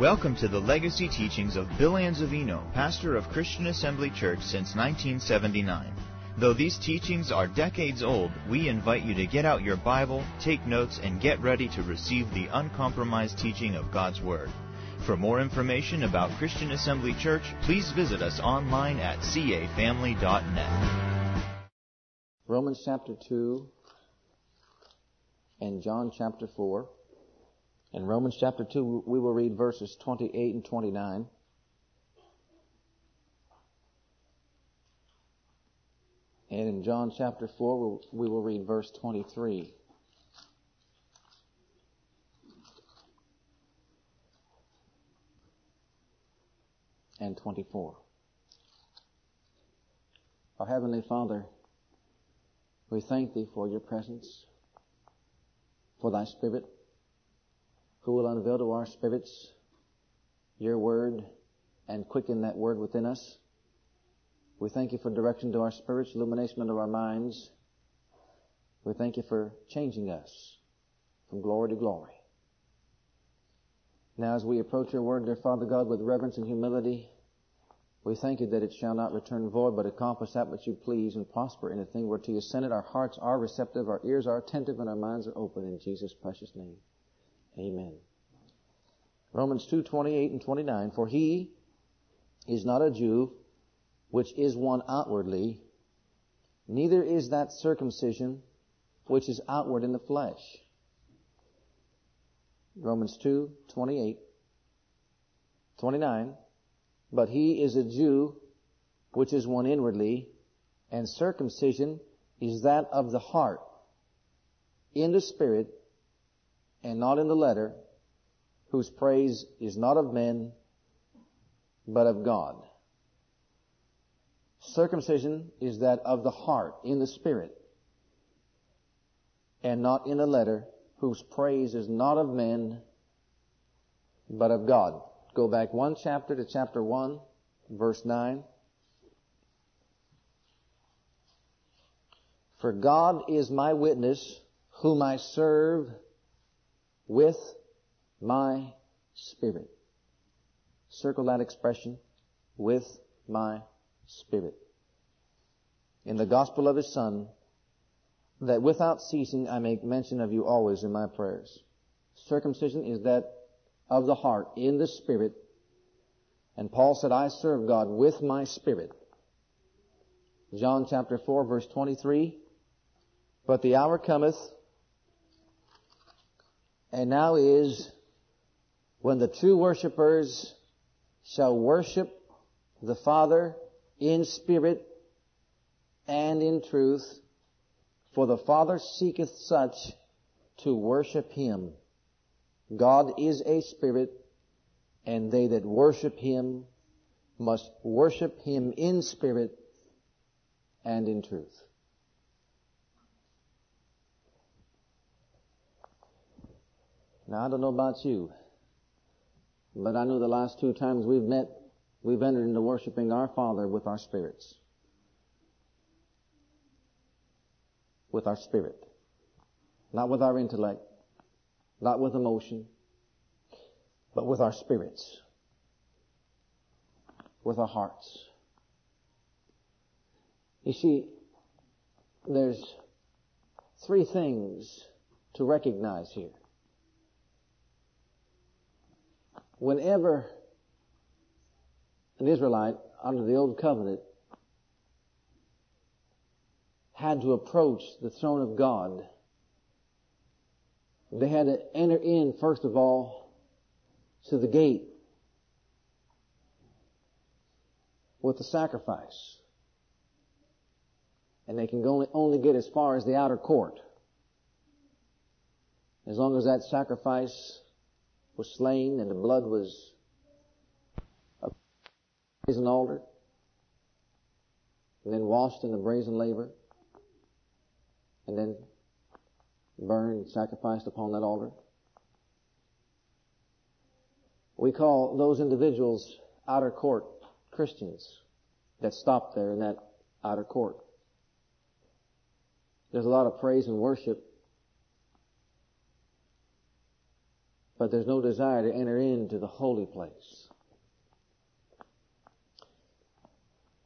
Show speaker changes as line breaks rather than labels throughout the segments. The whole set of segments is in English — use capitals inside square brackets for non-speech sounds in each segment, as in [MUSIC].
Welcome to the legacy teachings of Bill Anzavino, pastor of Christian Assembly Church since 1979. Though these teachings are decades old, we invite you to get out your Bible, take notes, and get ready to receive the uncompromised teaching of God's Word. For more information about Christian Assembly Church, please visit us online at cafamily.net.
Romans chapter 2 and John chapter 4. In Romans chapter 2, we will read verses 28 and 29. And in John chapter 4, we will read verse 23. And 24. Our Heavenly Father, we thank Thee for Your presence, for Thy Spirit, who will unveil to our spirits Your Word and quicken that Word within us. We thank you for direction to our spirits, illumination unto our minds. We thank you for changing us from glory to glory. Now as we approach your word, dear Father God, with reverence and humility, we thank you that it shall not return void, but accomplish that which you please and prosper in the thing whereto you send it. Our hearts are receptive, our ears are attentive, and our minds are open in Jesus' precious name. Amen. Romans 2, 28 and 29. For he is not a Jew, which is one outwardly, neither is that circumcision which is outward in the flesh. Romans 2, 28, 29. But he is a Jew, which is one inwardly, and circumcision is that of the heart, in the spirit, and not in the letter, whose praise is not of men, but of God. Circumcision is that of the heart, in the spirit, and not in a letter, whose praise is not of men, but of God. Go back one chapter to chapter 1, verse 9. For God is my witness, whom I serve with my spirit. Circle that expression, with my Spirit. In the gospel of His Son, that without ceasing I make mention of you always in my prayers. Circumcision is that of the heart, in the Spirit. And Paul said, I serve God with my Spirit. John chapter 4 verse 23. But the hour cometh, and now is, when the true worshippers shall worship the Father in spirit and in truth, for the Father seeketh such to worship him. God is a spirit, and they that worship him must worship him in spirit and in truth. Now I don't know about you, but I know the last two times we've met we've entered into worshiping our Father with our spirits. With our spirit. Not with our intellect, not with emotion, but with our spirits. With our hearts. You see, there's three things to recognize here. Whenever an Israelite under the old covenant had to approach the throne of God, they had to enter in, first of all, to the gate with the sacrifice. And they can only, only get as far as the outer court. As long as that sacrifice was slain and the blood was brazen altar, and then washed in the brazen laver, and then burned and sacrificed upon that altar. We call those individuals outer court Christians that stop there in that outer court. There's a lot of praise and worship, but there's no desire to enter into the holy place.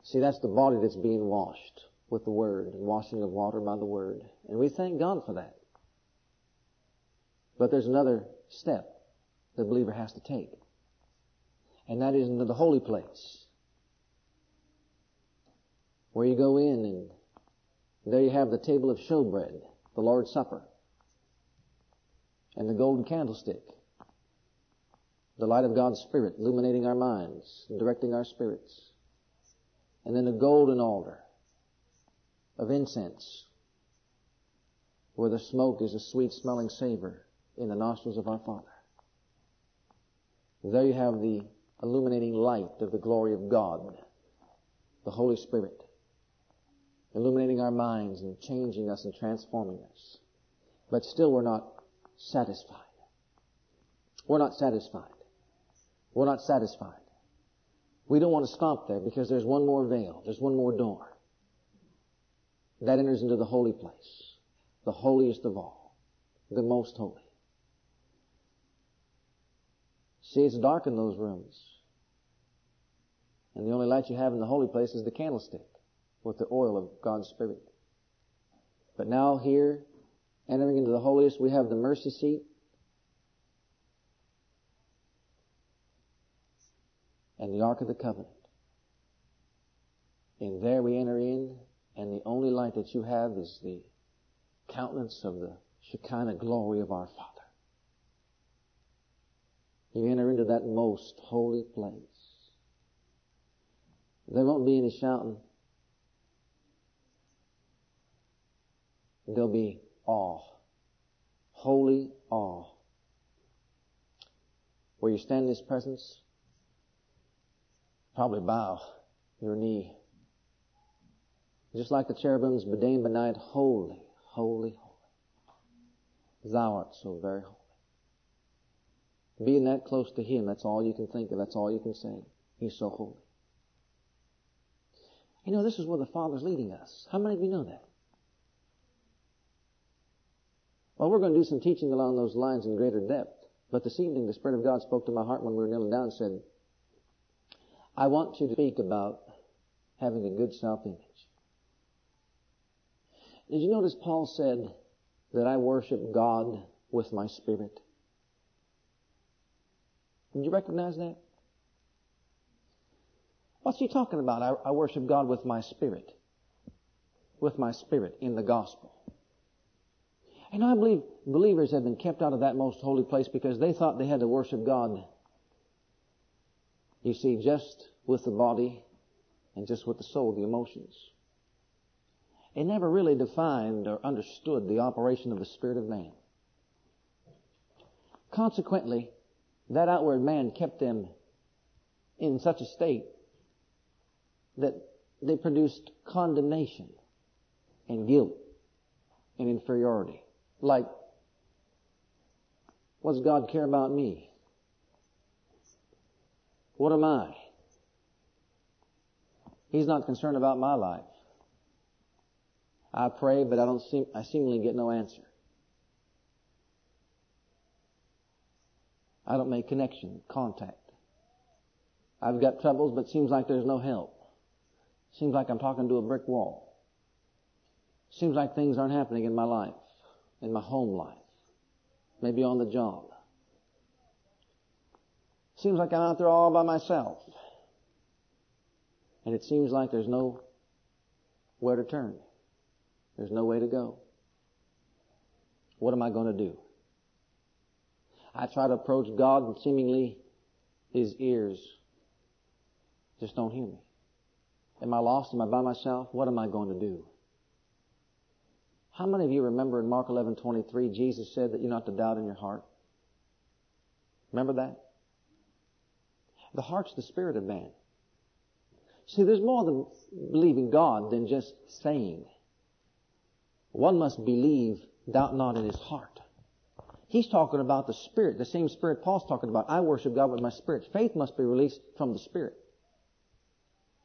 See, that's the body that's being washed with the Word, and washing of water by the Word. And we thank God for that. But there's another step the believer has to take. And that is into the holy place. Where you go in and there you have the table of showbread, the Lord's Supper, and the golden candlestick, the light of God's Spirit illuminating our minds, and directing our spirits, and then the golden altar of incense, where the smoke is a sweet smelling savor in the nostrils of our Father. There you have the illuminating light of the glory of God, the Holy Spirit, illuminating our minds and changing us and transforming us. But still we're not satisfied. We're not satisfied. We're not satisfied. We don't want to stop there because there's one more veil. There's one more door. That enters into the holy place. The holiest of all. The most holy. See, it's dark in those rooms. And the only light you have in the holy place is the candlestick with the oil of God's Spirit. But now here, entering into the holiest, we have the mercy seat. And the Ark of the Covenant. And there we enter in, and the only light that you have is the countenance of the Shekinah glory of our Father. You enter into that most holy place. There won't be any shouting. There'll be awe. Holy awe. Where you stand in His presence, probably bow your knee. Just like the cherubims, B'day B'night, holy, holy, holy. Thou art so very holy. Being that close to Him, that's all you can think of. That's all you can say. He's so holy. You know, this is where the Father's leading us. How many of you know that? Well, we're going to do some teaching along those lines in greater depth. But this evening, the Spirit of God spoke to my heart when we were kneeling down and said, I want you to speak about having a good self-image. Did you notice Paul said that I worship God with my spirit? Did you recognize that? What's he talking about? I, I worship God with my spirit. With my spirit in the gospel. And I believe believers have been kept out of that most holy place because they thought they had to worship God, you see, just with the body and just with the soul, the emotions. They never really defined or understood the operation of the Spirit of man. Consequently, that outward man kept them in such a state that they produced condemnation and guilt and inferiority. Like, what does God care about me? What am I? He's not concerned about my life. I pray, but I don't seem, I seemingly get no answer. I don't make connection, contact. I've got troubles, but seems like there's no help. Seems like I'm talking to a brick wall. Seems like things aren't happening in my life, in my home life, maybe on the job. Seems like I'm out there all by myself. And it seems like there's no where to turn. There's no way to go. What am I going to do? I try to approach God and seemingly His ears just don't hear me. Am I lost? Am I by myself? What am I going to do? How many of you remember in Mark 11:23 Jesus said that you're not to doubt in your heart? Remember that? The heart's the spirit of man. See, there's more than believing God than just saying. One must believe, doubt not in his heart. He's talking about the Spirit, the same Spirit Paul's talking about. I worship God with my Spirit. Faith must be released from the Spirit.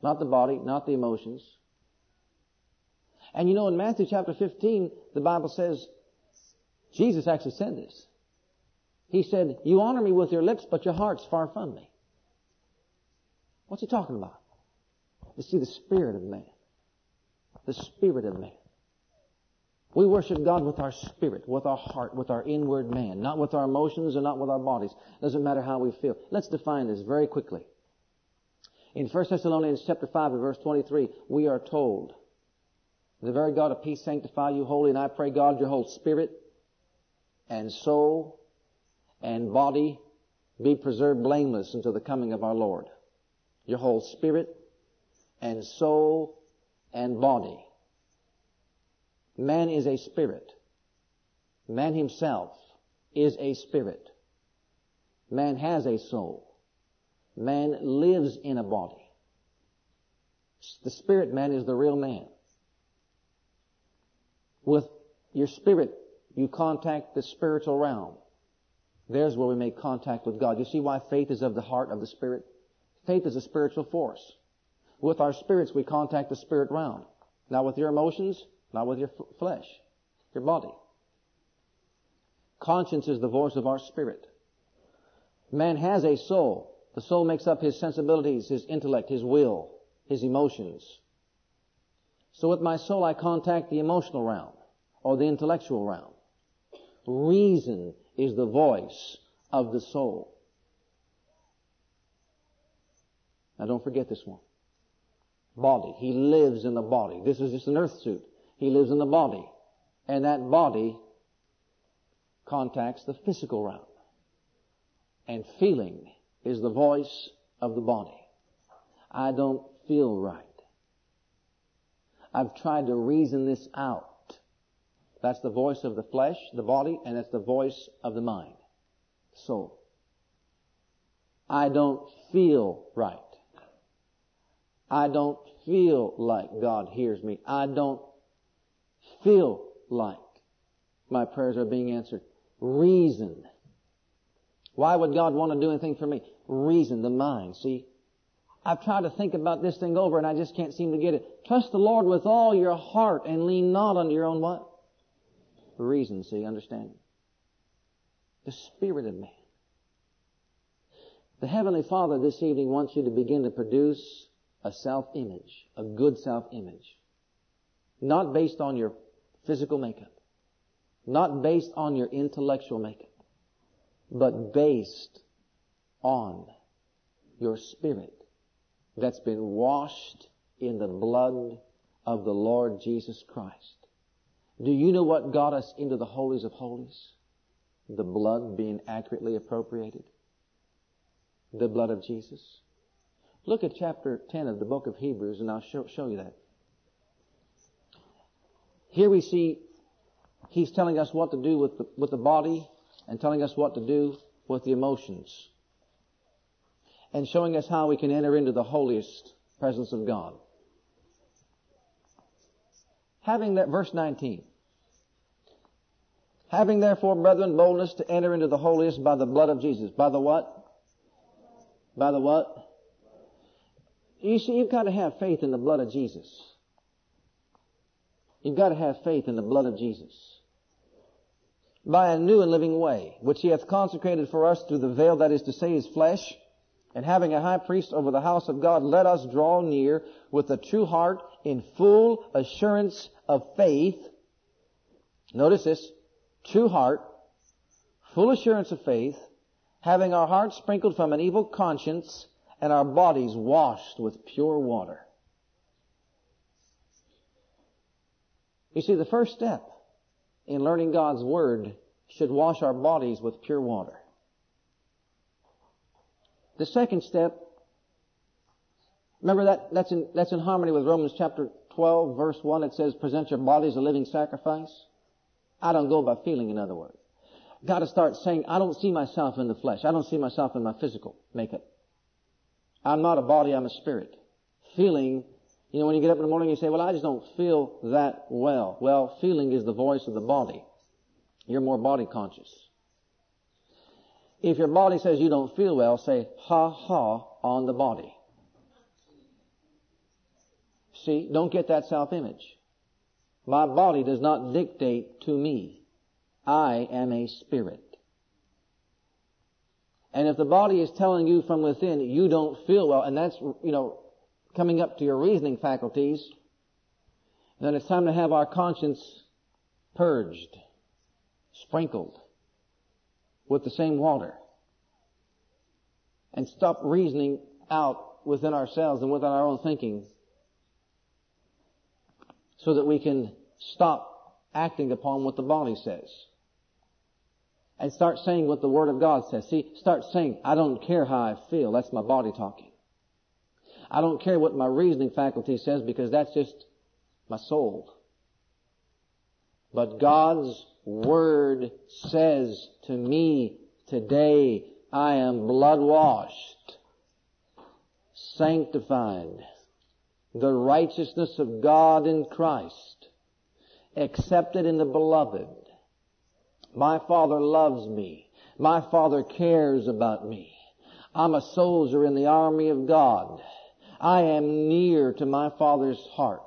Not the body, not the emotions. And you know, in Matthew chapter 15, the Bible says, Jesus actually said this. He said, you honor me with your lips, but your heart's far from me. What's he talking about? You see the spirit of man. The spirit of man. We worship God with our spirit, with our heart, with our inward man, not with our emotions and not with our bodies. Doesn't matter how we feel. Let's define this very quickly. In 1 Thessalonians chapter 5 and verse 23, we are told, the very God of peace sanctify you wholly, and I pray God your whole spirit and soul and body be preserved blameless until the coming of our Lord. Your whole spirit and soul and body. Man is a spirit. Man himself is a spirit. Man has a soul. Man lives in a body. The spirit man is the real man. With your spirit, you contact the spiritual realm. There's where we make contact with God. You see why faith is of the heart of the Spirit? Faith is a spiritual force. With our spirits, we contact the spirit realm. Not with your emotions, not with your f- flesh, your body. Conscience is the voice of our spirit. Man has a soul. The soul makes up his sensibilities, his intellect, his will, his emotions. So with my soul, I contact the emotional realm or the intellectual realm. Reason is the voice of the soul. Now don't forget this one. Body. He lives in the body. This is just an earth suit. He lives in the body. And that body contacts the physical realm. And feeling is the voice of the body. I don't feel right. I've tried to reason this out. That's the voice of the flesh, the body, and that's the voice of the mind, soul. I don't feel right. I don't feel like God hears me. I don't feel like my prayers are being answered. Reason. Why would God want to do anything for me? Reason, the mind. See, I've tried to think about this thing over and I just can't seem to get it. Trust the Lord with all your heart and lean not on your own what? reason, see, understanding. The spirit of man. The Heavenly Father this evening wants you to begin to produce a self-image, a good self-image. Not based on your physical makeup. Not based on your intellectual makeup. But based on your spirit that's been washed in the blood of the Lord Jesus Christ. Do you know what got us into the holies of holies? The blood being accurately appropriated. The blood of Jesus. Look at chapter 10 of the book of Hebrews and I'll show, show you that. Here we see he's telling us what to do with the, with the body and telling us what to do with the emotions. And showing us how we can enter into the holiest presence of God. Having that, verse 19. Having therefore, brethren, boldness to enter into the holiest by the blood of Jesus. By the what? By the what? You see, you've got to have faith in the blood of Jesus. You've got to have faith in the blood of Jesus. By a new and living way, which he hath consecrated for us through the veil that is to say his flesh, and having a high priest over the house of God, let us draw near with a true heart in full assurance of faith. Notice this, true heart, full assurance of faith, having our hearts sprinkled from an evil conscience and our bodies washed with pure water. You see, the first step in learning God's Word should wash our bodies with pure water. The second step, remember that, that's in, that's in harmony with Romans chapter 12 verse 1. It says, present your bodies a living sacrifice. I don't go by feeling, in other words. Got to start saying, I don't see myself in the flesh. I don't see myself in my physical makeup. I'm not a body, I'm a spirit. Feeling, you know, when you get up in the morning, you say, well, I just don't feel that well. Well, feeling is the voice of the body. You're more body conscious. If your body says you don't feel well, say, ha ha on the body. See, don't get that self-image. My body does not dictate to me. I am a spirit. And if the body is telling you from within you don't feel well, and that's, you know, coming up to your reasoning faculties, then it's time to have our conscience purged, sprinkled with the same water. And stop reasoning out within ourselves and within our own thinking so that we can stop acting upon what the body says and start saying what the Word of God says. See, start saying, I don't care how I feel. That's my body talking. I don't care what my reasoning faculty says because that's just my soul. But God's Word says to me today, I am blood washed, sanctified, the righteousness of God in Christ, accepted in the beloved, my Father loves me. My Father cares about me. I'm a soldier in the army of God. I am near to my Father's heart.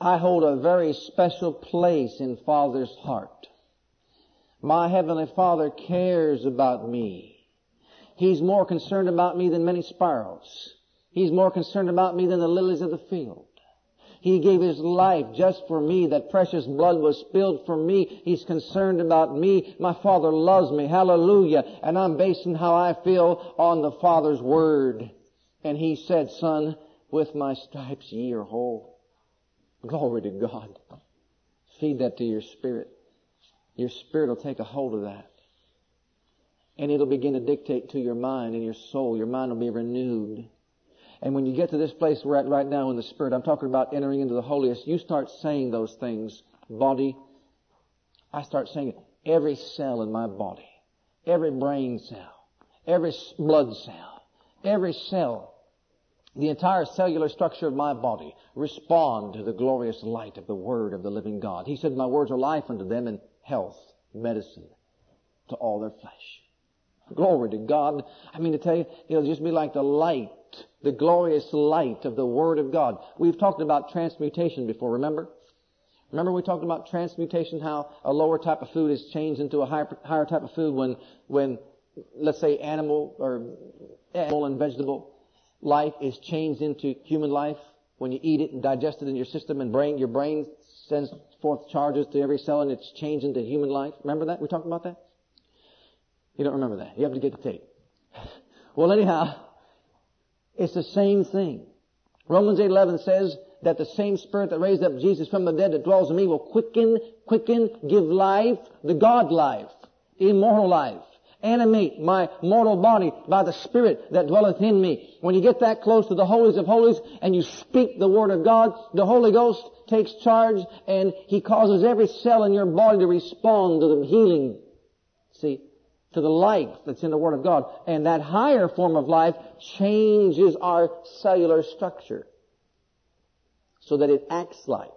I hold a very special place in Father's heart. My Heavenly Father cares about me. He's more concerned about me than many sparrows. He's more concerned about me than the lilies of the field. He gave His life just for me. That precious blood was spilled for me. He's concerned about me. My Father loves me. Hallelujah. And I'm basing how I feel on the Father's Word. And He said, Son, with my stripes ye are whole. Glory to God. Feed that to your spirit. Your spirit will take a hold of that. And it'll begin to dictate to your mind and your soul. Your mind will be renewed. And when you get to this place we're at right now in the Spirit, I'm talking about entering into the holiest, you start saying those things. Body, I start saying it. Every cell in my body, every brain cell, every blood cell, every cell, the entire cellular structure of my body respond to the glorious light of the Word of the living God. He said, My words are life unto them and health, medicine to all their flesh. Glory to God. I mean to tell you, it'll just be like the light the glorious light of the Word of God. We've talked about transmutation before, remember? Remember we talked about transmutation, how a lower type of food is changed into a higher, higher type of food when, when, let's say animal or animal and vegetable life is changed into human life. When you eat it and digest it in your system and brain, your brain sends forth charges to every cell and it's changed into human life. Remember that? We talked about that? You don't remember that. You have to get the tape. Well, anyhow, it's the same thing. Romans 8:11 says that the same Spirit that raised up Jesus from the dead that dwells in me will quicken, quicken, give life, the God life, the immortal life, animate my mortal body by the Spirit that dwelleth in me. When you get that close to the holies of holies and you speak the Word of God, the Holy Ghost takes charge and He causes every cell in your body to respond to the healing. See, to the life that's in the Word of God. And that higher form of life changes our cellular structure so that it acts like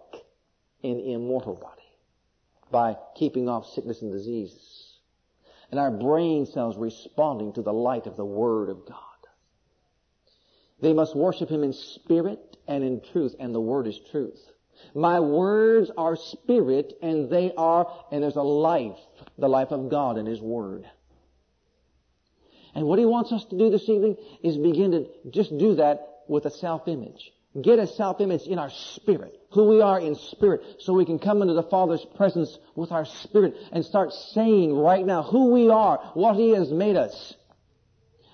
an immortal body by keeping off sickness and diseases. And our brain cells responding to the light of the Word of God. They must worship Him in spirit and in truth, and the Word is truth. My words are spirit and they are, and there's a life, the life of God in His Word. And what he wants us to do this evening is begin to just do that with a self-image. Get a self-image in our spirit, who we are in spirit, so we can come into the Father's presence with our spirit and start saying right now who we are, what He has made us,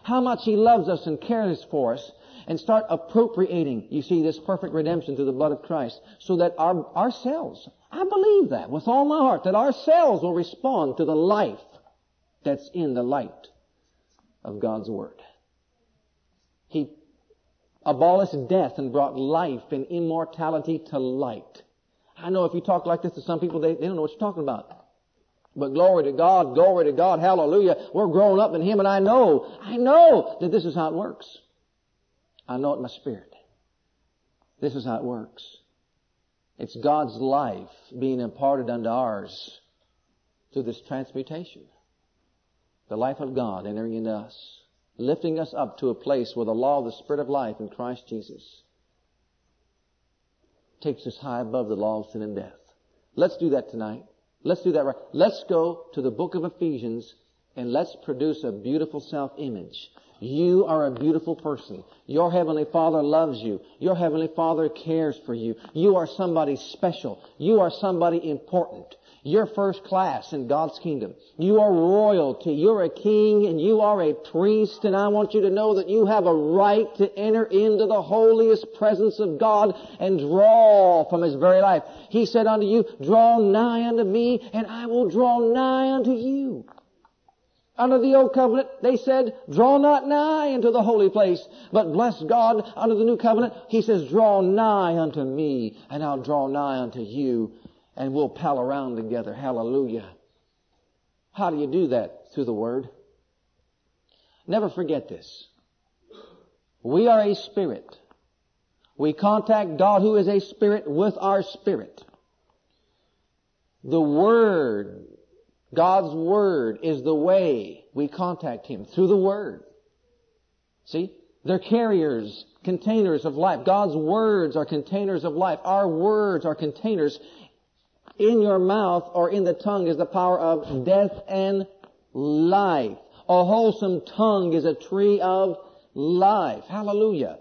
how much He loves us and cares for us, and start appropriating, you see, this perfect redemption through the blood of Christ, so that our, our cells, I believe that with all my heart, that our cells will respond to the life that's in the light of God's Word. He abolished death and brought life and immortality to light. I know if you talk like this to some people, they, they don't know what you're talking about. But glory to God, glory to God, hallelujah. We're growing up in Him and I know, I know that this is how it works. I know it in my spirit. This is how it works. It's God's life being imparted unto ours through this transmutation the life of God entering into us, lifting us up to a place where the law of the Spirit of life in Christ Jesus takes us high above the law of sin and death. Let's do that tonight. Let's do that right. Let's go to the book of Ephesians and let's produce a beautiful self-image. You are a beautiful person. Your Heavenly Father loves you. Your Heavenly Father cares for you. You are somebody special. You are somebody important. You're first class in God's kingdom. You are royalty. You're a king and you are a priest and I want you to know that you have a right to enter into the holiest presence of God and draw from His very life. He said unto you, draw nigh unto me and I will draw nigh unto you. Under the old covenant, they said, draw not nigh into the holy place. But bless God, under the new covenant, He says, draw nigh unto me, and I'll draw nigh unto you, and we'll pal around together. Hallelujah. How do you do that? Through the Word. Never forget this. We are a spirit. We contact God who is a spirit with our spirit. The Word God's Word is the way we contact Him, through the Word. See? They're carriers, containers of life. God's words are containers of life. Our words are containers. In your mouth or in the tongue is the power of death and life. A wholesome tongue is a tree of life. Hallelujah.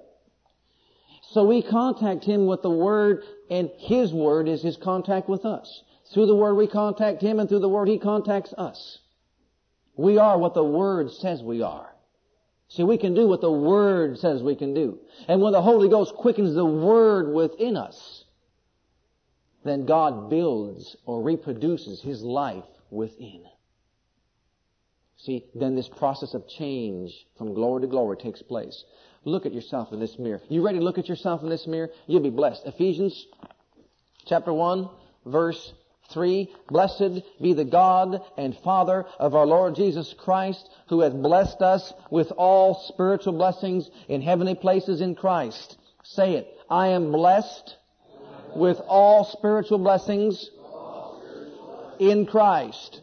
So we contact Him with the Word and His Word is His contact with us. Through the Word we contact Him and through the Word He contacts us. We are what the Word says we are. See, we can do what the Word says we can do. And when the Holy Ghost quickens the Word within us, then God builds or reproduces His life within. See, then this process of change from glory to glory takes place. Look at yourself in this mirror. You ready to look at yourself in this mirror? You'll be blessed. Ephesians chapter 1, verse 3. Blessed be the God and Father of our Lord Jesus Christ, who hath blessed us with all spiritual blessings in heavenly places in Christ. Say it. I am blessed with all spiritual blessings in Christ.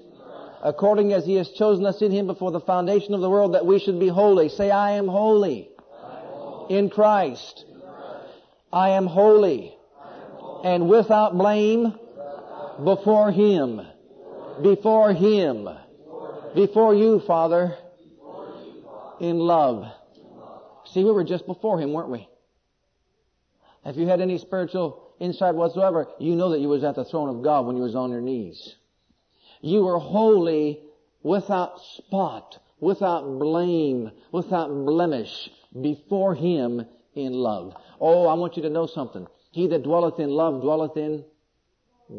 According as He has chosen us in Him before the foundation of the world that we should be holy. Say, I am holy in Christ. I am holy and without blame before Him. Before Him. Before you, Father. In love. See, we were just before Him, weren't we? If you had any spiritual insight whatsoever, you know that you was at the throne of God when you was on your knees. You were holy without spot, without blame, without blemish, before Him in love. Oh, I want you to know something. He that dwelleth in love dwelleth in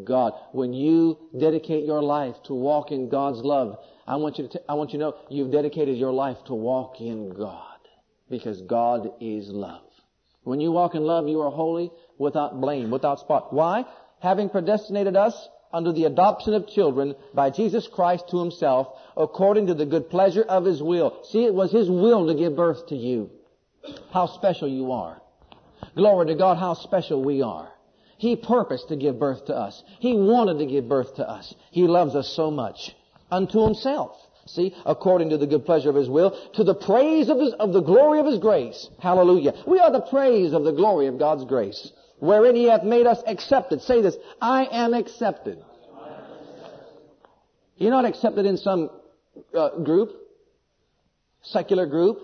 God. When you dedicate your life to walk in God's love, I want you to, t- I want you to know you've dedicated your life to walk in God. Because God is love. When you walk in love, you are holy without blame, without spot. Why? Having predestinated us under the adoption of children by Jesus Christ to himself, according to the good pleasure of his will. See, it was his will to give birth to you. How special you are. Glory to God, how special we are. He purposed to give birth to us. He wanted to give birth to us. He loves us so much. Unto himself. See, according to the good pleasure of his will, to the praise of, his, of the glory of his grace. Hallelujah. We are the praise of the glory of God's grace. Wherein he hath made us accepted. Say this, I am accepted. You're not accepted in some uh, group, secular group.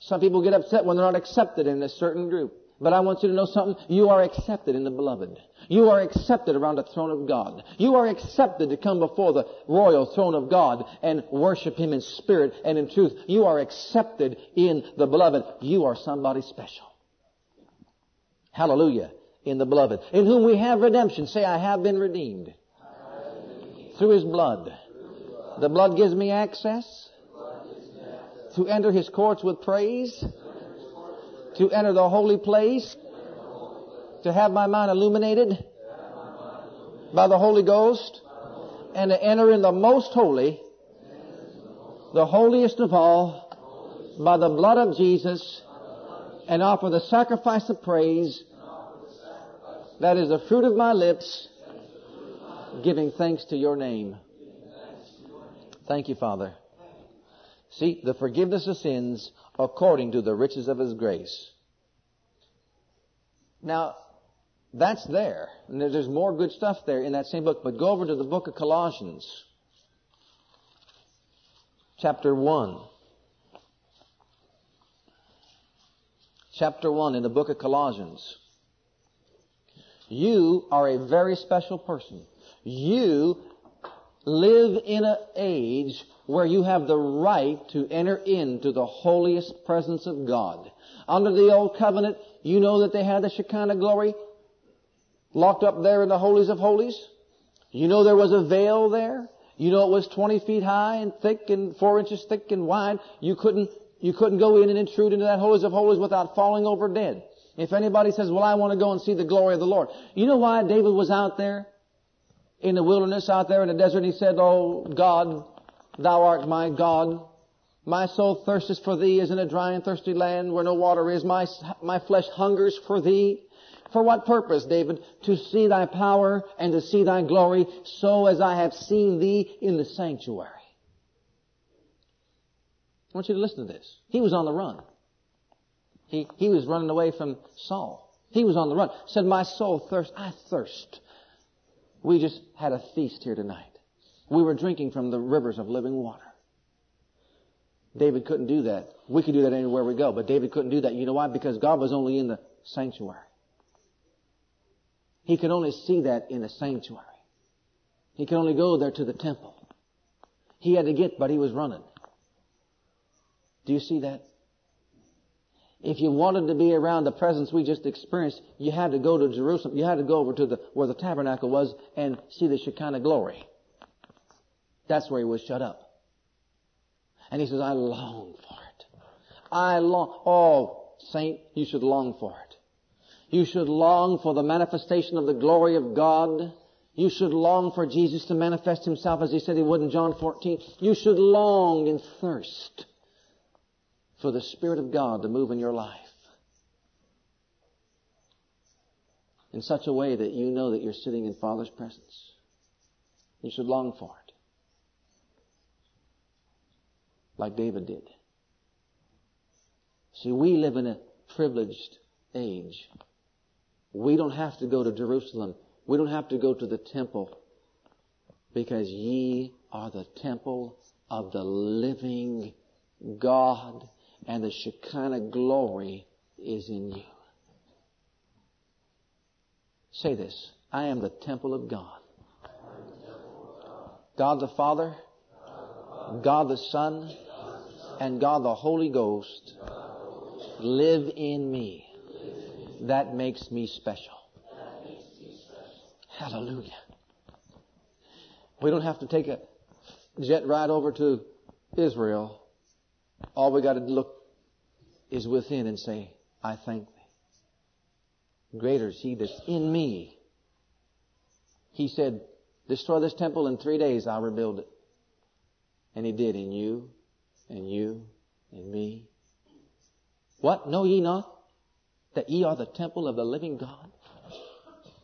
Some people get upset when they're not accepted in a certain group. But I want you to know something. You are accepted in the beloved. You are accepted around the throne of God. You are accepted to come before the royal throne of God and worship Him in spirit and in truth. You are accepted in the beloved. You are somebody special. Hallelujah. In the beloved. In whom we have redemption. Say, I have been redeemed. Through His blood. The blood gives me access to enter His courts with praise to enter the holy place, to have my mind illuminated by the Holy Ghost, and to enter in the most holy, the holiest of all, by the blood of Jesus, and offer the sacrifice of praise that is the fruit of my lips, giving thanks to your name. Thank you, Father. See, the forgiveness of sins according to the riches of His grace. Now, that's there. And there's more good stuff there in that same book. But go over to the book of Colossians. chapter 1. Chapter 1 in the book of Colossians. You are a very special person. You live in an age where you have the right to enter into the holiest presence of God. Under the old covenant, you know that they had the Shekinah glory locked up there in the holies of holies. You know there was a veil there. You know it was 20 feet high and thick and 4 inches thick and wide. You couldn't, you couldn't go in and intrude into that holies of holies without falling over dead. If anybody says, well, I want to go and see the glory of the Lord. You know why David was out there? In the wilderness, out there in the desert, he said, Oh God, thou art my God. My soul thirsteth for thee as in a dry and thirsty land where no water is. My, my flesh hungers for thee. For what purpose, David? To see thy power and to see thy glory, so as I have seen thee in the sanctuary. I want you to listen to this. He was on the run. He, he was running away from Saul. He was on the run. Said, my soul thirsts. I thirst. We just had a feast here tonight. We were drinking from the rivers of living water. David couldn't do that. We could do that anywhere we go, but David couldn't do that. You know why? Because God was only in the sanctuary. He could only see that in the sanctuary. He could only go there to the temple. He had to get, but he was running. Do you see that? If you wanted to be around the presence we just experienced, you had to go to Jerusalem. You had to go over to the, where the tabernacle was and see the Shekinah glory. That's where he was shut up. And he says, I long for it. I long, oh, saint, you should long for it. You should long for the manifestation of the glory of God. You should long for Jesus to manifest himself as he said he would in John 14. You should long and thirst for the Spirit of God to move in your life in such a way that you know that you're sitting in Father's presence. You should long for it. Like David did. See, we live in a privileged age. We don't have to go to Jerusalem. We don't have to go to the temple because ye are the temple of the living God and the Shekinah glory is in you. Say this. I am the temple of God. God the Father, God the Son, and God the Holy Ghost live in me. That makes me special. Hallelujah. We don't have to take a jet ride over to Israel. All we got to look is within and say, I thank thee. Greater is he that's in me. He said, destroy this temple in three days, I'll rebuild it. And he did in you, and you, and me. What? Know ye not that ye are the temple of the living God?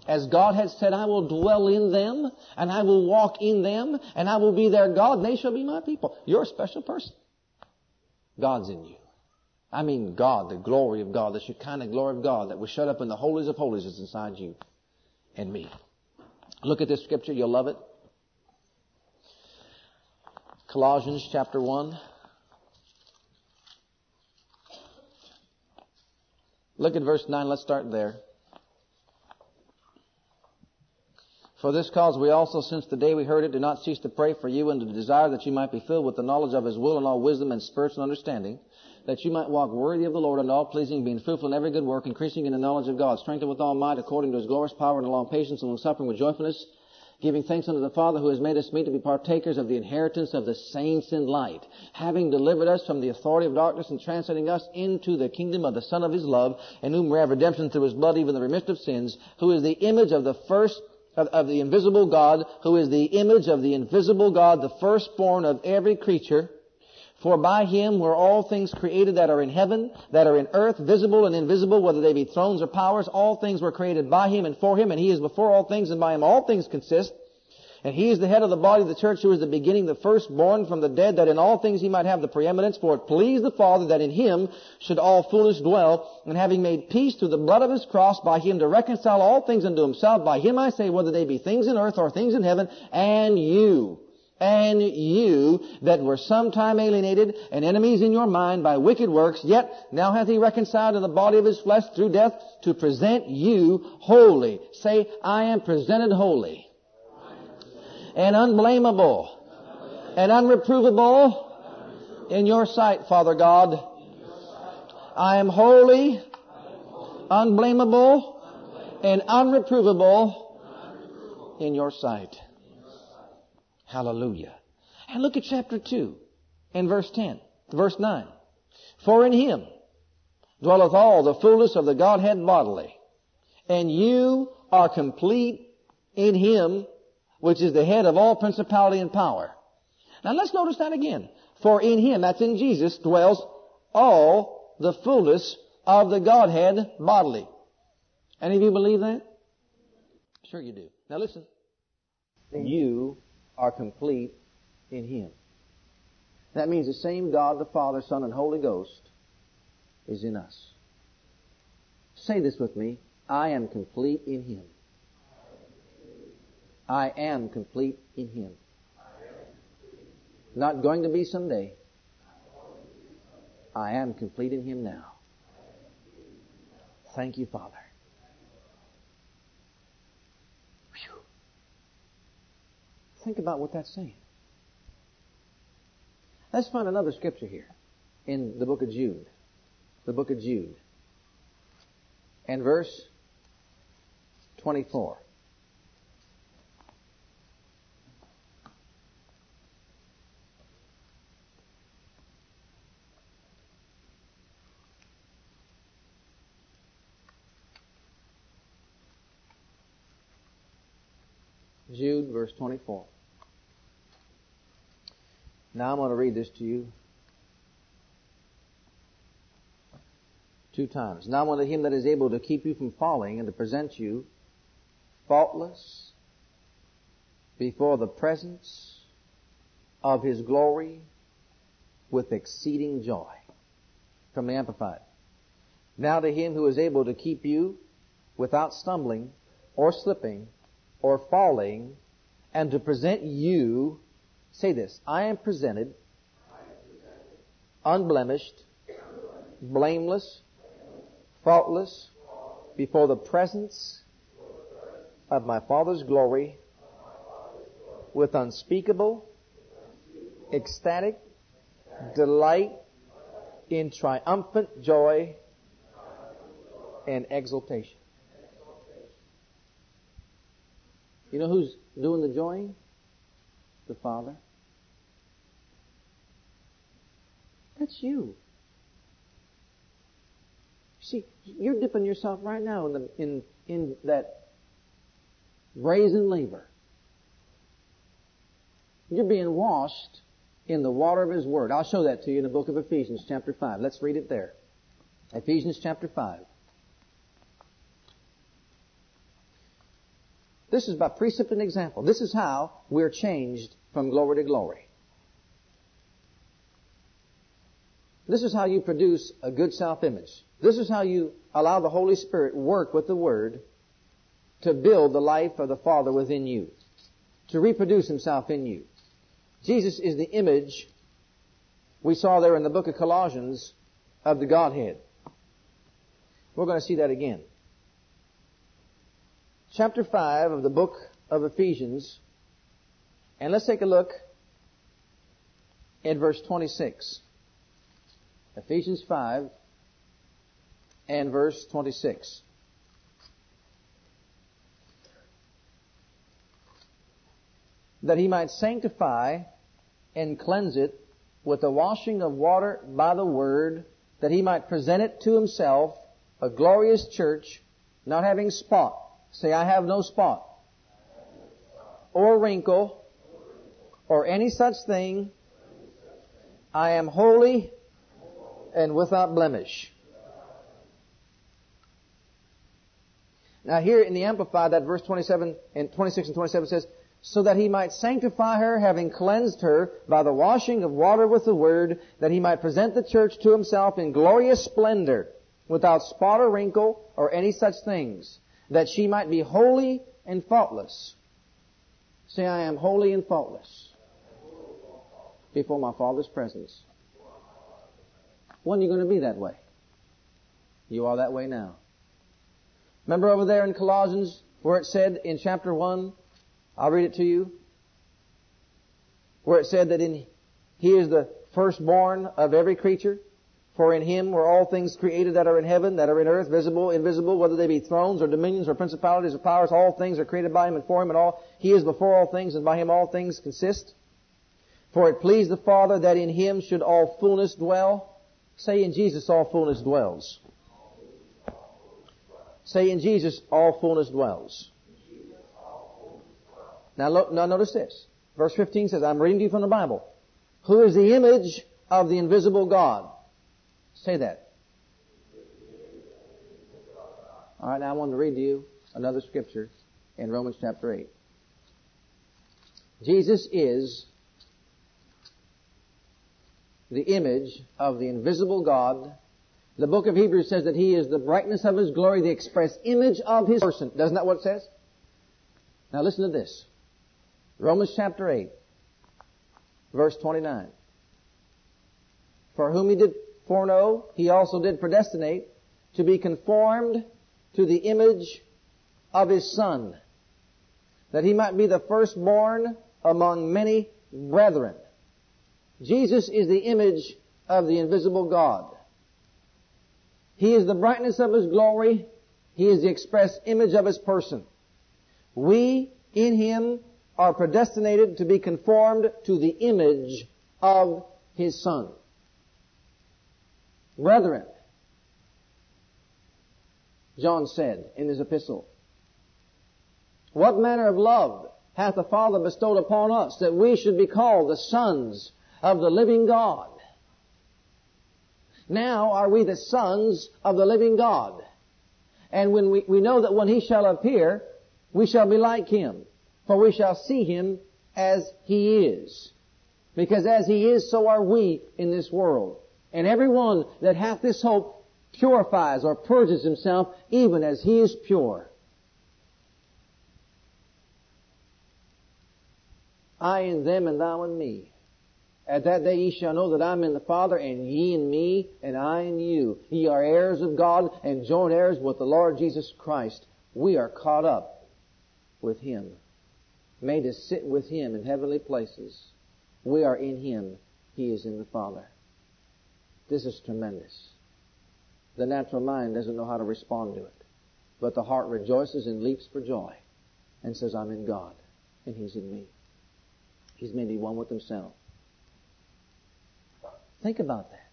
As God has said, I will dwell in them, and I will walk in them, and I will be their God, and they shall be my people. You're a special person. God's in you. I mean God, the glory of God, the Shekinah glory of God that was shut up in the holies of holies is inside you and me. Look at this scripture, you'll love it. Colossians chapter 1. Look at verse 9, let's start there. For this cause we also, since the day we heard it, do not cease to pray for you and to desire that you might be filled with the knowledge of His will and all wisdom and spiritual understanding that you might walk worthy of the Lord and all pleasing, being fruitful in every good work, increasing in the knowledge of God, strengthened with all might according to his glorious power and long patience and long suffering with joyfulness, giving thanks unto the Father who has made us meet to be partakers of the inheritance of the saints in light, having delivered us from the authority of darkness and translating us into the kingdom of the Son of his love, in whom we have redemption through his blood, even the remission of sins, who is the image of the first of, the invisible God, who is the image of the invisible God, the firstborn of every creature, for by him were all things created that are in heaven, that are in earth, visible and invisible, whether they be thrones or powers. All things were created by him and for him, and he is before all things, and by him all things consist. And he is the head of the body of the church, who is the beginning, the firstborn from the dead, that in all things he might have the preeminence. For it pleased the Father that in him should all fullness dwell, and having made peace through the blood of his cross, by him to reconcile all things unto himself. By him I say, whether they be things in earth or things in heaven, and you and you that were sometime alienated and enemies in your mind by wicked works, yet now hath he reconciled in the body of his flesh through death to present you holy. Say, I am presented holy and unblameable and unreprovable in your sight, Father God. I am holy, unblameable, and unreprovable in your sight. Hallelujah. And look at chapter 2 and verse 10, verse 9. For in him dwelleth all the fullness of the Godhead bodily, and you are complete in him, which is the head of all principality and power. Now let's notice that again. For in him, that's in Jesus, dwells all the fullness of the Godhead bodily. Any of you believe that? Sure you do. Now listen. You are complete in Him. That means the same God, the Father, Son, and Holy Ghost is in us. Say this with me. I am complete in Him. I am complete in Him. Not going to be someday. I am complete in Him now. Thank you, Father. Think about what that's saying. Let's find another scripture here in the book of Jude. The book of Jude. And verse 24. Jude, verse 24. Now I'm going to read this to you two times. Now unto him that is able to keep you from falling and to present you faultless before the presence of his glory with exceeding joy. From the Amplified. Now to him who is able to keep you without stumbling or slipping or falling and to present you Say this. I am presented, unblemished, blameless, faultless, before the presence of my Father's glory with unspeakable, ecstatic delight in triumphant joy and exultation. You know who's doing the joying? The Father. That's you. See, you're dipping yourself right now in, the, in, in that brazen laver. You're being washed in the water of His Word. I'll show that to you in the book of Ephesians chapter 5. Let's read it there. Ephesians chapter 5. This is by precept and example. This is how we're changed from glory to glory. This is how you produce a good self-image. This is how you allow the Holy Spirit work with the Word to build the life of the Father within you, to reproduce Himself in you. Jesus is the image we saw there in the book of Colossians of the Godhead. We're going to see that again. Chapter 5 of the book of Ephesians, and let's take a look at verse 26. Ephesians 5 and verse 26. That he might sanctify and cleanse it with the washing of water by the word, that he might present it to himself a glorious church, not having spot. Say, I have no spot. Or wrinkle, or any such thing. I am holy and without blemish. Now here in the Amplified, that verse 27 and 26 and 27 says, so that he might sanctify her, having cleansed her by the washing of water with the word, that he might present the church to himself in glorious splendor, without spot or wrinkle or any such things, that she might be holy and faultless. Say, I am holy and faultless. before my Father's presence. When are you going to be that way? You are that way now. Remember over there in Colossians where it said in chapter 1, I'll read it to you, where it said that in, He is the firstborn of every creature, for in Him were all things created that are in heaven, that are in earth, visible, invisible, whether they be thrones or dominions or principalities or powers, all things are created by Him and for Him and all, He is before all things and by Him all things consist. For it pleased the Father that in Him should all fullness dwell. Say in Jesus all fullness dwells. Say in Jesus, all fullness dwells. Now, lo- now notice this. Verse 15 says, I'm reading to you from the Bible. Who is the image of the invisible God? Say that. Alright, now I want to read to you another scripture in Romans chapter 8. Jesus is the image of the invisible God the book of Hebrews says that He is the brightness of His glory, the express image of His person. Doesn't that what it says? Now listen to this. Romans chapter 8, verse 29. For whom He did foreknow, He also did predestinate to be conformed to the image of His Son, that He might be the firstborn among many brethren. Jesus is the image of the invisible God. He is the brightness of His glory. He is the express image of His person. We, in Him, are predestinated to be conformed to the image of His Son. Brethren, John said in his epistle, What manner of love hath the Father bestowed upon us that we should be called the sons of the living God? Now are we the sons of the living God. And when we, we know that when He shall appear, we shall be like Him. For we shall see Him as He is. Because as He is, so are we in this world. And everyone that hath this hope purifies or purges himself even as He is pure. I in them and thou in me. At that day ye shall know that I am in the Father, and ye in me, and I in you. Ye are heirs of God, and joint heirs with the Lord Jesus Christ. We are caught up with Him, made to sit with Him in heavenly places. We are in Him. He is in the Father. This is tremendous. The natural mind doesn't know how to respond to it. But the heart rejoices and leaps for joy and says, I'm in God, and He's in me. He's made me one with Himself. Think about that.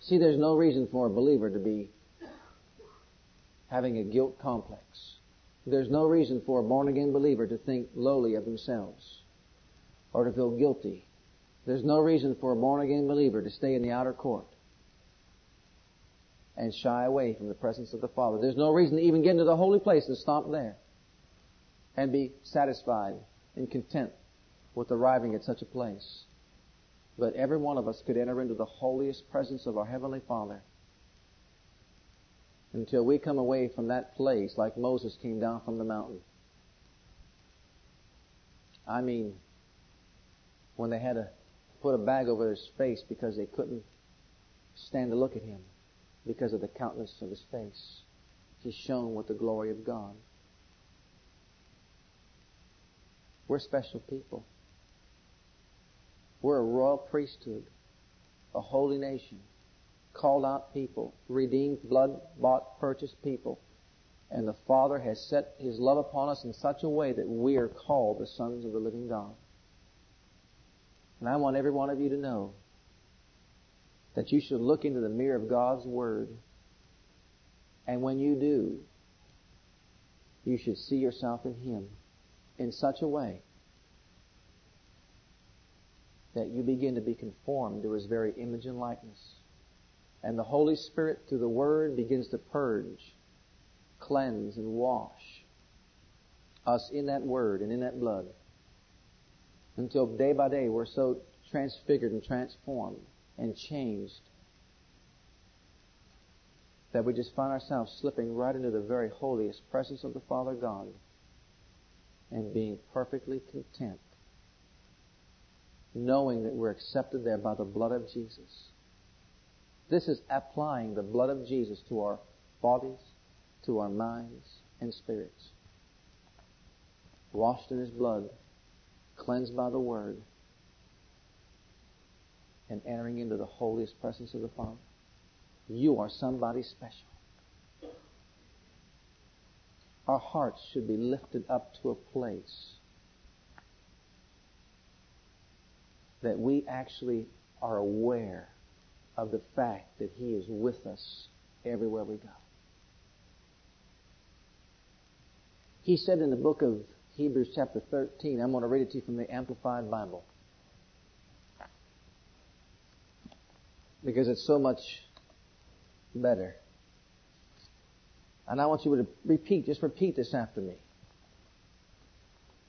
See, there's no reason for a believer to be having a guilt complex. There's no reason for a born again believer to think lowly of themselves or to feel guilty. There's no reason for a born again believer to stay in the outer court and shy away from the presence of the Father. There's no reason to even get into the holy place and stop there and be satisfied and content with arriving at such a place But every one of us could enter into the holiest presence of our Heavenly Father until we come away from that place like Moses came down from the mountain. I mean, when they had to put a bag over his face because they couldn't stand to look at him because of the countenance of his face. He shone with the glory of God. We're special people. We're a royal priesthood, a holy nation, called out people, redeemed, blood bought, purchased people. And the Father has set His love upon us in such a way that we are called the sons of the living God. And I want every one of you to know that you should look into the mirror of God's Word. And when you do, you should see yourself in Him in such a way that you begin to be conformed to His very image and likeness. And the Holy Spirit, through the Word, begins to purge, cleanse, and wash us in that Word and in that blood until day by day we're so transfigured and transformed and changed that we just find ourselves slipping right into the very holiest presence of the Father God and being perfectly content knowing that we're accepted there by the blood of Jesus. This is applying the blood of Jesus to our bodies, to our minds, and spirits. Washed in His blood, cleansed by the Word, and entering into the holiest presence of the Father. You are somebody special. Our hearts should be lifted up to a place that we actually are aware of the fact that He is with us everywhere we go. He said in the book of Hebrews chapter 13, I'm going to read it to you from the Amplified Bible. Because it's so much better. And I want you to repeat, just repeat this after me.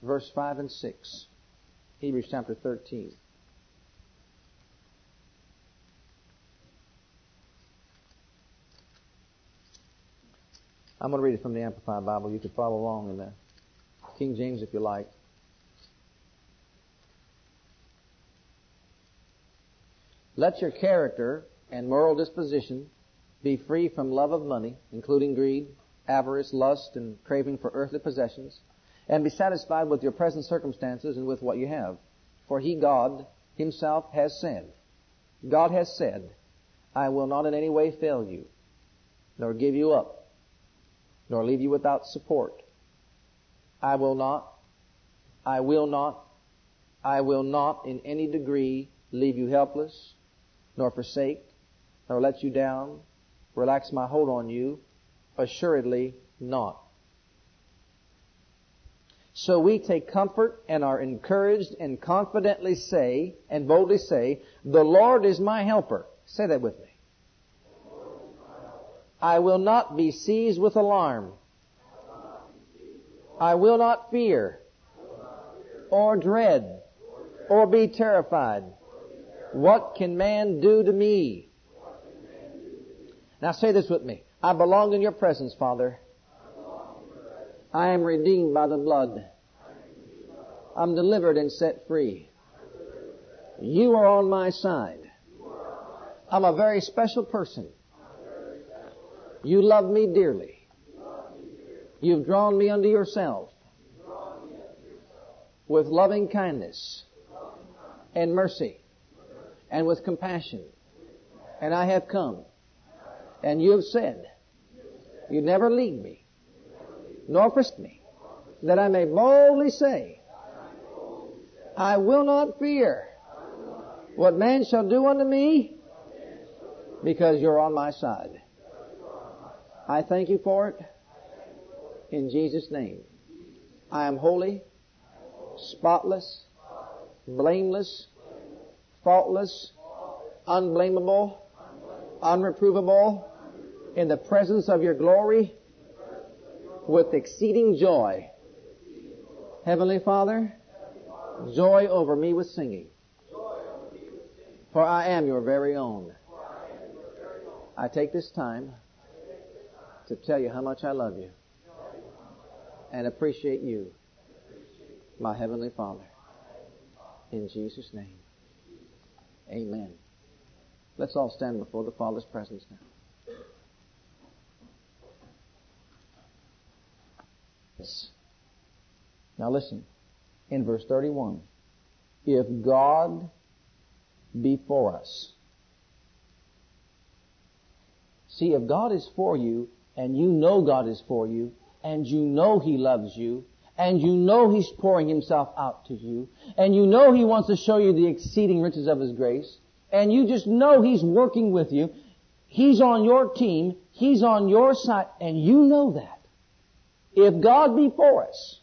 Verse 5 and 6. Hebrews chapter 13. I'm going to read it from the Amplified Bible. You can follow along in the King James if you like. Let your character and moral disposition be free from love of money, including greed, avarice, lust, and craving for earthly possessions, and be satisfied with your present circumstances and with what you have. For He, God, Himself has said, God has said, I will not in any way fail you, nor give you up nor leave you without support. I will not, I will not, I will not in any degree leave you helpless, nor forsake, nor let you down, relax my hold on you, assuredly not. So we take comfort and are encouraged and confidently say, and boldly say, the Lord is my helper. Say that with me. I will not be seized with alarm. I will not fear or dread or be terrified. What can man do to me? Now say this with me. I belong in your presence, Father. I am redeemed by the blood. I'm delivered and set free. You are on my side. I'm a very special person. You love me dearly. You've drawn me unto yourself with loving kindness and mercy and with compassion. And I have come. And you have said, You never leave me, nor forsake me, that I may boldly say, I will not fear what man shall do unto me, because you're on my side. I thank you for it. In Jesus' name. I am holy, spotless, blameless, faultless, unblameable, unreprovable, in the presence of your glory with exceeding joy. Heavenly Father, joy over me with singing. For I am your very own. I take this time to tell you how much I love you and appreciate you, my Heavenly Father. In Jesus' name. Amen. Let's all stand before the Father's presence now. Now listen. In verse 31, if God be for us. See, if God is for you, and you know God is for you, and you know He loves you, and you know He's pouring Himself out to you, and you know He wants to show you the exceeding riches of His grace, and you just know He's working with you, He's on your team, He's on your side, and you know that. If God be for us,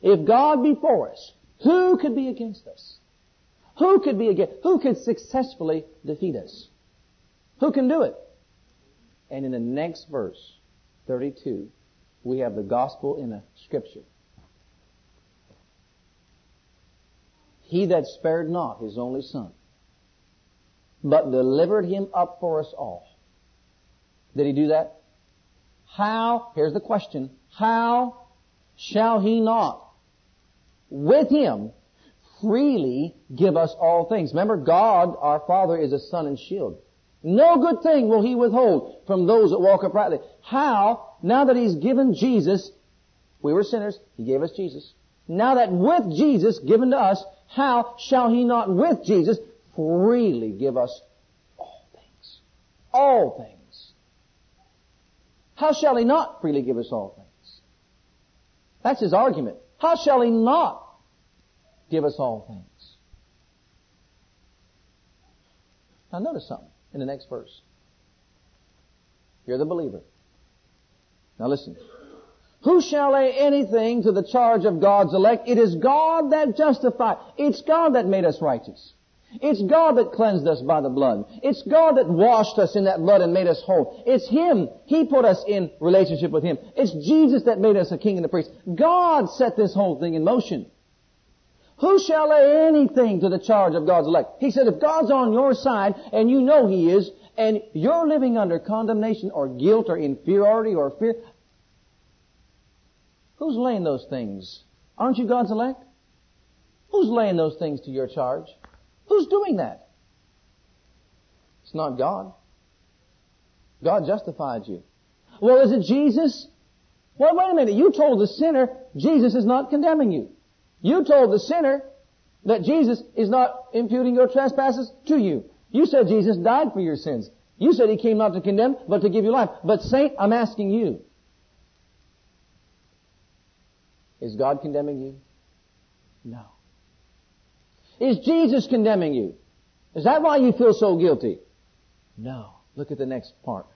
if God be for us, who could be against us? Who could be against, who could successfully defeat us? Who can do it? And in the next verse, 32, we have the gospel in a scripture. He that spared not his only son, but delivered him up for us all. Did he do that? How, here's the question, how shall he not with him freely give us all things. Remember, God, our Father, is a sun and shield. No good thing will He withhold from those that walk uprightly. How, now that He's given Jesus, we were sinners, He gave us Jesus. Now that with Jesus given to us, how shall He not with Jesus freely give us all things? All things. How shall He not freely give us all things? That's His argument. How shall He not give us all things? Now notice something in the next verse. You're the believer. Now listen. Who shall lay anything to the charge of God's elect? It is God that justified. It's God that made us righteous. It's God that cleansed us by the blood. It's God that washed us in that blood and made us whole. It's Him. He put us in relationship with Him. It's Jesus that made us a king and a priest. God set this whole thing in motion. Who shall lay anything to the charge of God's elect? He said, if God's on your side, and you know He is, and you're living under condemnation or guilt or inferiority or fear, who's laying those things? Aren't you God's elect? Who's laying those things to your charge? Who's doing that? It's not God. God justified you. Well, is it Jesus? Well, wait a minute. You told the sinner Jesus is not condemning you. You told the sinner that Jesus is not imputing your trespasses to you. You said Jesus died for your sins. You said he came not to condemn, but to give you life. But saint, I'm asking you. Is God condemning you? No. Is Jesus condemning you? Is that why you feel so guilty? No. Look at the next part.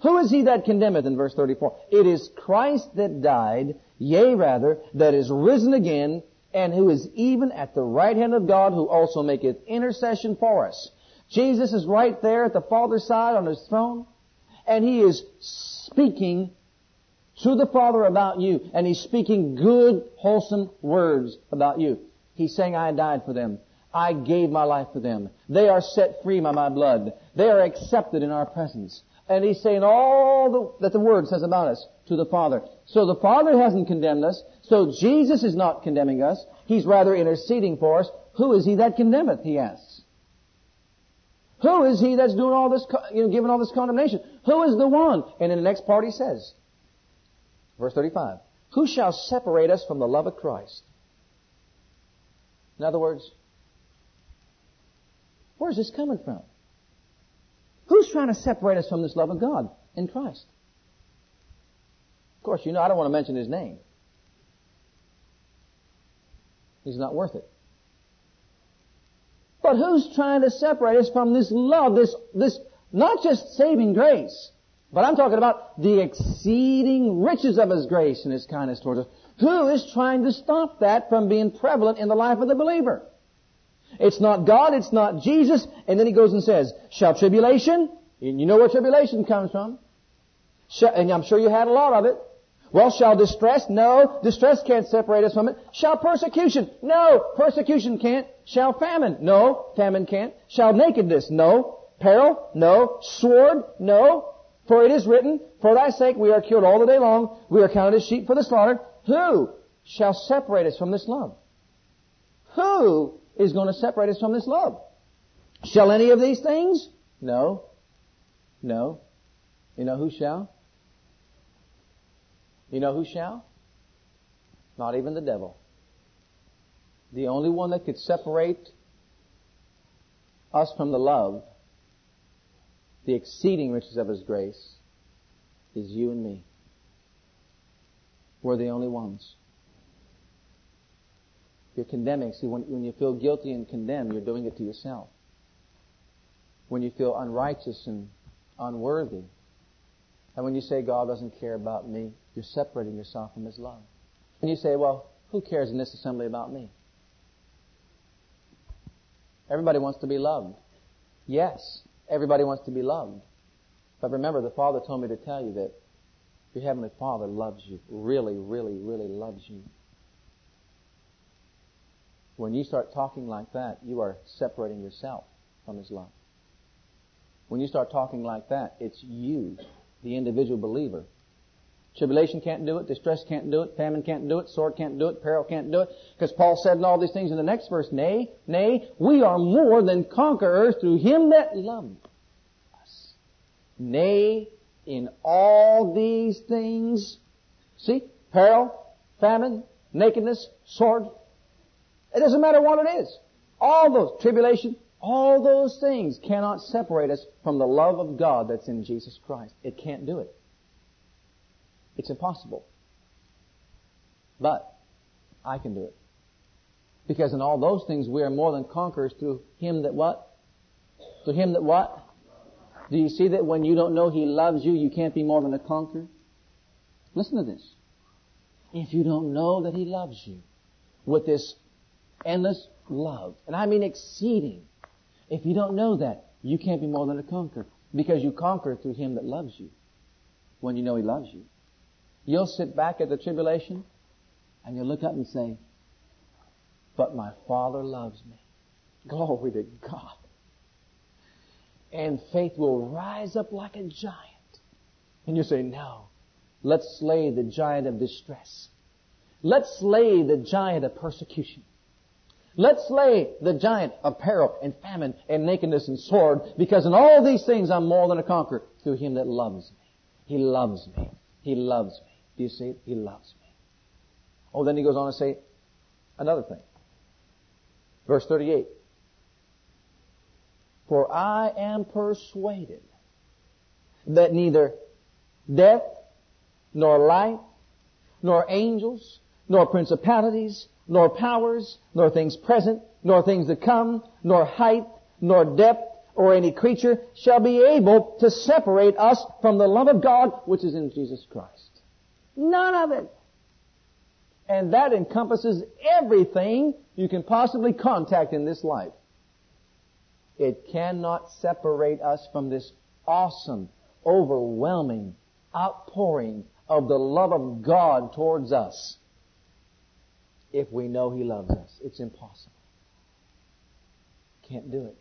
Who is he that condemneth in verse 34? It is Christ that died, yea rather, that is risen again, and who is even at the right hand of God, who also maketh intercession for us. Jesus is right there at the Father's side on his throne, and he is speaking to the Father about you, and he's speaking good, wholesome words about you. He's saying, I died for them. I gave my life for them. They are set free by my blood. They are accepted in our presence. And he's saying all the, that the Word says about us to the Father. So the Father hasn't condemned us. So Jesus is not condemning us. He's rather interceding for us. Who is he that condemneth? He asks. Who is he that's doing all this, you know, giving all this condemnation? Who is the one? And in the next part he says, verse 35, Who shall separate us from the love of Christ? In other words, where's this coming from? Who's trying to separate us from this love of God in Christ? Course, you know I don't want to mention his name. He's not worth it. But who's trying to separate us from this love, this, this, not just saving grace, but I'm talking about the exceeding riches of His grace and His kindness towards us. Who is trying to stop that from being prevalent in the life of the believer? It's not God, it's not Jesus. And then he goes and says, shall tribulation, and you know where tribulation comes from. and I'm sure you had a lot of it. Well, shall distress? No, distress can't separate us from it. Shall persecution? No, persecution can't. Shall famine? No, famine can't. Shall nakedness? No. Peril? No. Sword? No. For it is written, For thy sake we are killed all the day long. We are counted as sheep for the slaughter. Who shall separate us from this love? Who is going to separate us from this love. Shall any of these things? No. No. You know who shall? You know who shall? Not even the devil. The only one that could separate us from the love, the exceeding riches of His grace, is you and me. We're the only ones. You're condemning. See, when, when you feel guilty and condemned, you're doing it to yourself. When you feel unrighteous and unworthy, and when you say God doesn't care about me, you're separating yourself from His love. And you say, well, who cares in this assembly about me? Everybody wants to be loved. Yes, everybody wants to be loved. But remember, the Father told me to tell you that your Heavenly Father loves you. Really, really, really loves you. When you start talking like that, you are separating yourself from His love. When you start talking like that, it's you, the individual believer, Tribulation can't do it, distress can't do it, famine can't do it, sword can't do it, peril can't do it. Because Paul said in all these things in the next verse, Nay, nay, we are more than conquerors through him that loved us. Nay, in all these things, see, peril, famine, nakedness, sword, it doesn't matter what it is. All those, tribulation, all those things cannot separate us from the love of God that's in Jesus Christ. It can't do it. It's impossible. But I can do it. Because in all those things we are more than conquerors through Him that what? Through Him that what? Do you see that when you don't know He loves you, you can't be more than a conqueror? Listen to this. If you don't know that He loves you with this endless love, and I mean exceeding, if you don't know that, you can't be more than a conqueror because you conquer through Him that loves you when you know He loves you. You'll sit back at the tribulation and you'll look up and say, but my Father loves me. Glory to God. And faith will rise up like a giant. And you say, no, let's slay the giant of distress. Let's slay the giant of persecution. Let's slay the giant of peril and famine and nakedness and sword because in all these things I'm more than a conqueror through him that loves me. He loves me. He loves me. See it? He loves me. Oh, then he goes on to say another thing. Verse 38. For I am persuaded that neither death, nor life, nor angels, nor principalities, nor powers, nor things present, nor things to come, nor height, nor depth, or any creature shall be able to separate us from the love of God which is in Jesus Christ. None of it. And that encompasses everything you can possibly contact in this life. It cannot separate us from this awesome, overwhelming outpouring of the love of God towards us. If we know He loves us, it's impossible. Can't do it.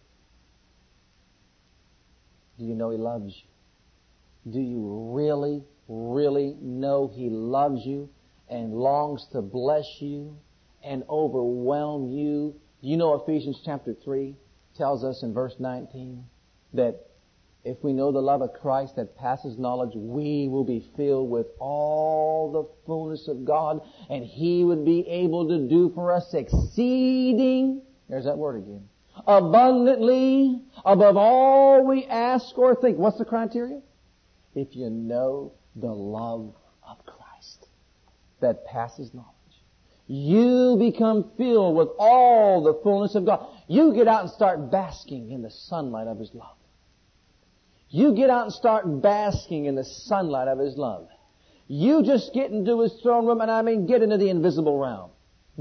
Do you know He loves you? Do you really really know He loves you and longs to bless you and overwhelm you. You know Ephesians chapter 3 tells us in verse 19 that if we know the love of Christ that passes knowledge, we will be filled with all the fullness of God and He would be able to do for us exceeding, there's that word again, abundantly above all we ask or think. What's the criteria? If you know the love of Christ that passes knowledge. You become filled with all the fullness of God. You get out and start basking in the sunlight of His love. You get out and start basking in the sunlight of His love. You just get into His throne room, and I mean get into the invisible realm.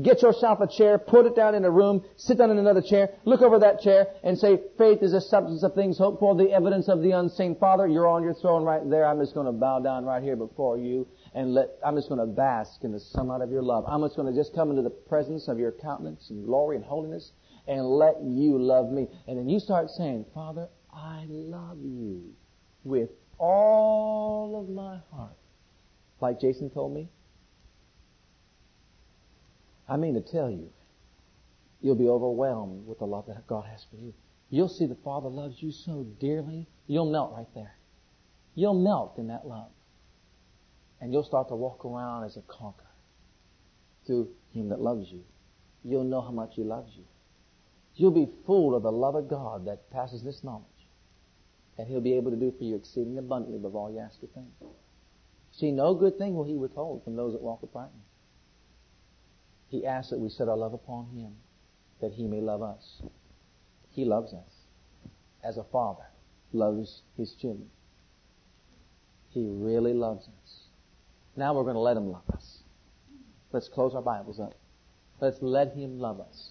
Get yourself a chair, put it down in a room, sit down in another chair, look over that chair, and say, faith is the substance of things hoped for, the evidence of the unseen. Father, you're on your throne right there. I'm just going to bow down right here before you and let, I'm just going to bask in the sunlight of your love. I'm just going to just come into the presence of your countenance and glory and holiness and let you love me. And then you start saying, Father, I love you with all of my heart. Like Jason told me, I mean to tell you, you'll be overwhelmed with the love that God has for you. You'll see the Father loves you so dearly, you'll melt right there. You'll melt in that love. And you'll start to walk around as a conqueror through Him that loves you. You'll know how much He loves you. You'll be full of the love of God that passes this knowledge. And He'll be able to do for you exceeding abundantly above all you ask or think. See, no good thing will He withhold from those that walk uprightly. He asks that we set our love upon Him, that He may love us. He loves us as a father loves his children. He really loves us. Now we're going to let Him love us. Let's close our Bibles up. Let's let Him love us.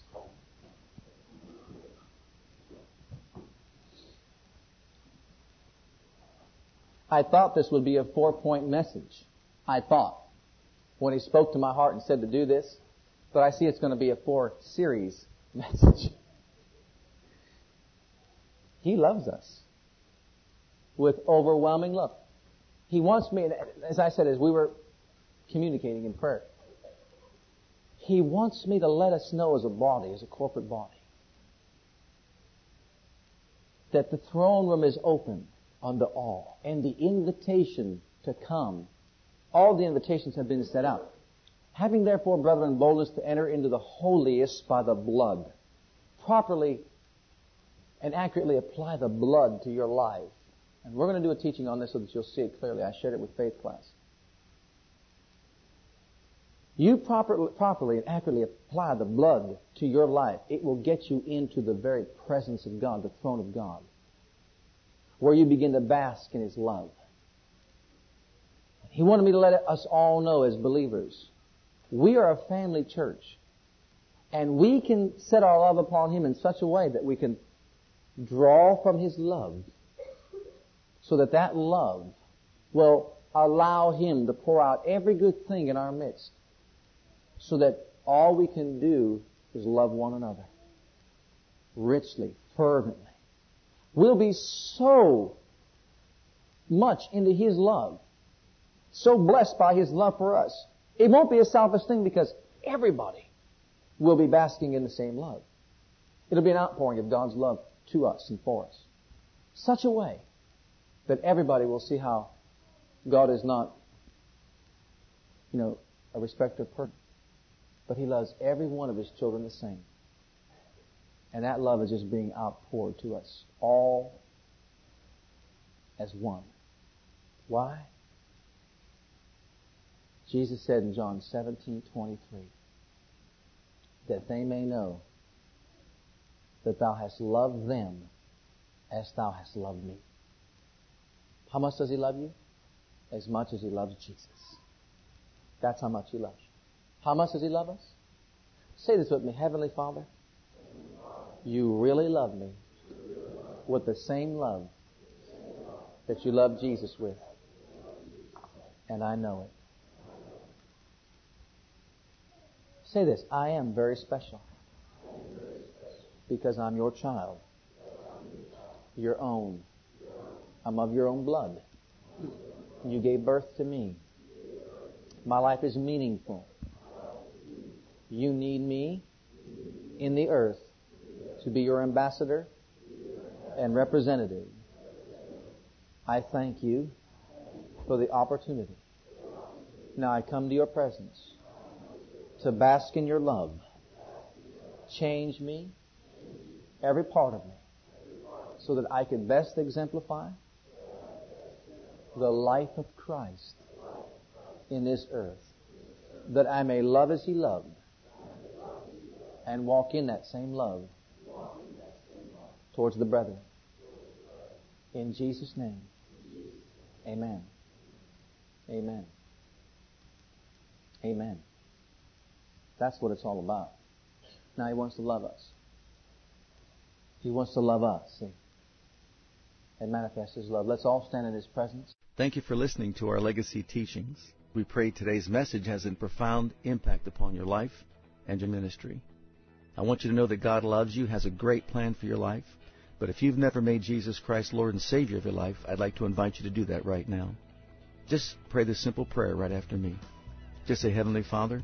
I thought this would be a four point message. I thought. When He spoke to my heart and said to do this, but I see it's going to be a four series [LAUGHS] message. He loves us with overwhelming love. He wants me, as I said, as we were communicating in prayer, He wants me to let us know as a body, as a corporate body, that the throne room is open unto all, and the invitation to come, all the invitations have been set out. Having therefore, brethren, boldness to enter into the holiest by the blood, properly and accurately apply the blood to your life. And we're going to do a teaching on this so that you'll see it clearly. I shared it with faith class. You proper, properly and accurately apply the blood to your life. It will get you into the very presence of God, the throne of God, where you begin to bask in His love. He wanted me to let us all know as believers, we are a family church. And we can set our love upon Him in such a way that we can draw from His love so that that love will allow Him to pour out every good thing in our midst so that all we can do is love one another richly, fervently. We'll be so much into His love, so blessed by His love for us. It won't be a selfish thing because everybody will be basking in the same love. It'll be an outpouring of God's love to us and for us. Such a way that everybody will see how God is not, you know, a respecter of person, but He loves every one of His children the same. And that love is just being outpoured to us, all as one. Why? Jesus said in John 17, 23, that they may know that thou hast loved them as thou hast loved me. How much does he love you? As much as he loves Jesus. That's how much he loves you. How much does he love us? Say this with me. Heavenly Father, you really love me with the same love that you love Jesus with. And I know it. Say this. I am very special because I'm your child, your own. I'm of your own blood. You gave birth to me. My life is meaningful. You need me in the earth to be your ambassador and representative. I thank you for the opportunity. Now I come to your presence to bask in your love. Change me, every part of me, so that I can best exemplify the life of Christ in this earth, that I may love as He loved and walk in that same love towards the brethren. In Jesus' name, amen. Amen. Amen. That's what it's all about. Now He wants to love us. He wants to love us, see, and manifest His love. Let's all stand in His presence.
Thank you for listening to our legacy teachings. We pray today's message has a profound impact upon your life and your ministry. I want you to know that God loves you, has a great plan for your life. But if you've never made Jesus Christ Lord and Savior of your life, I'd like to invite you to do that right now. Just pray this simple prayer right after me. Just say, Heavenly Father,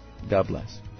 God bless.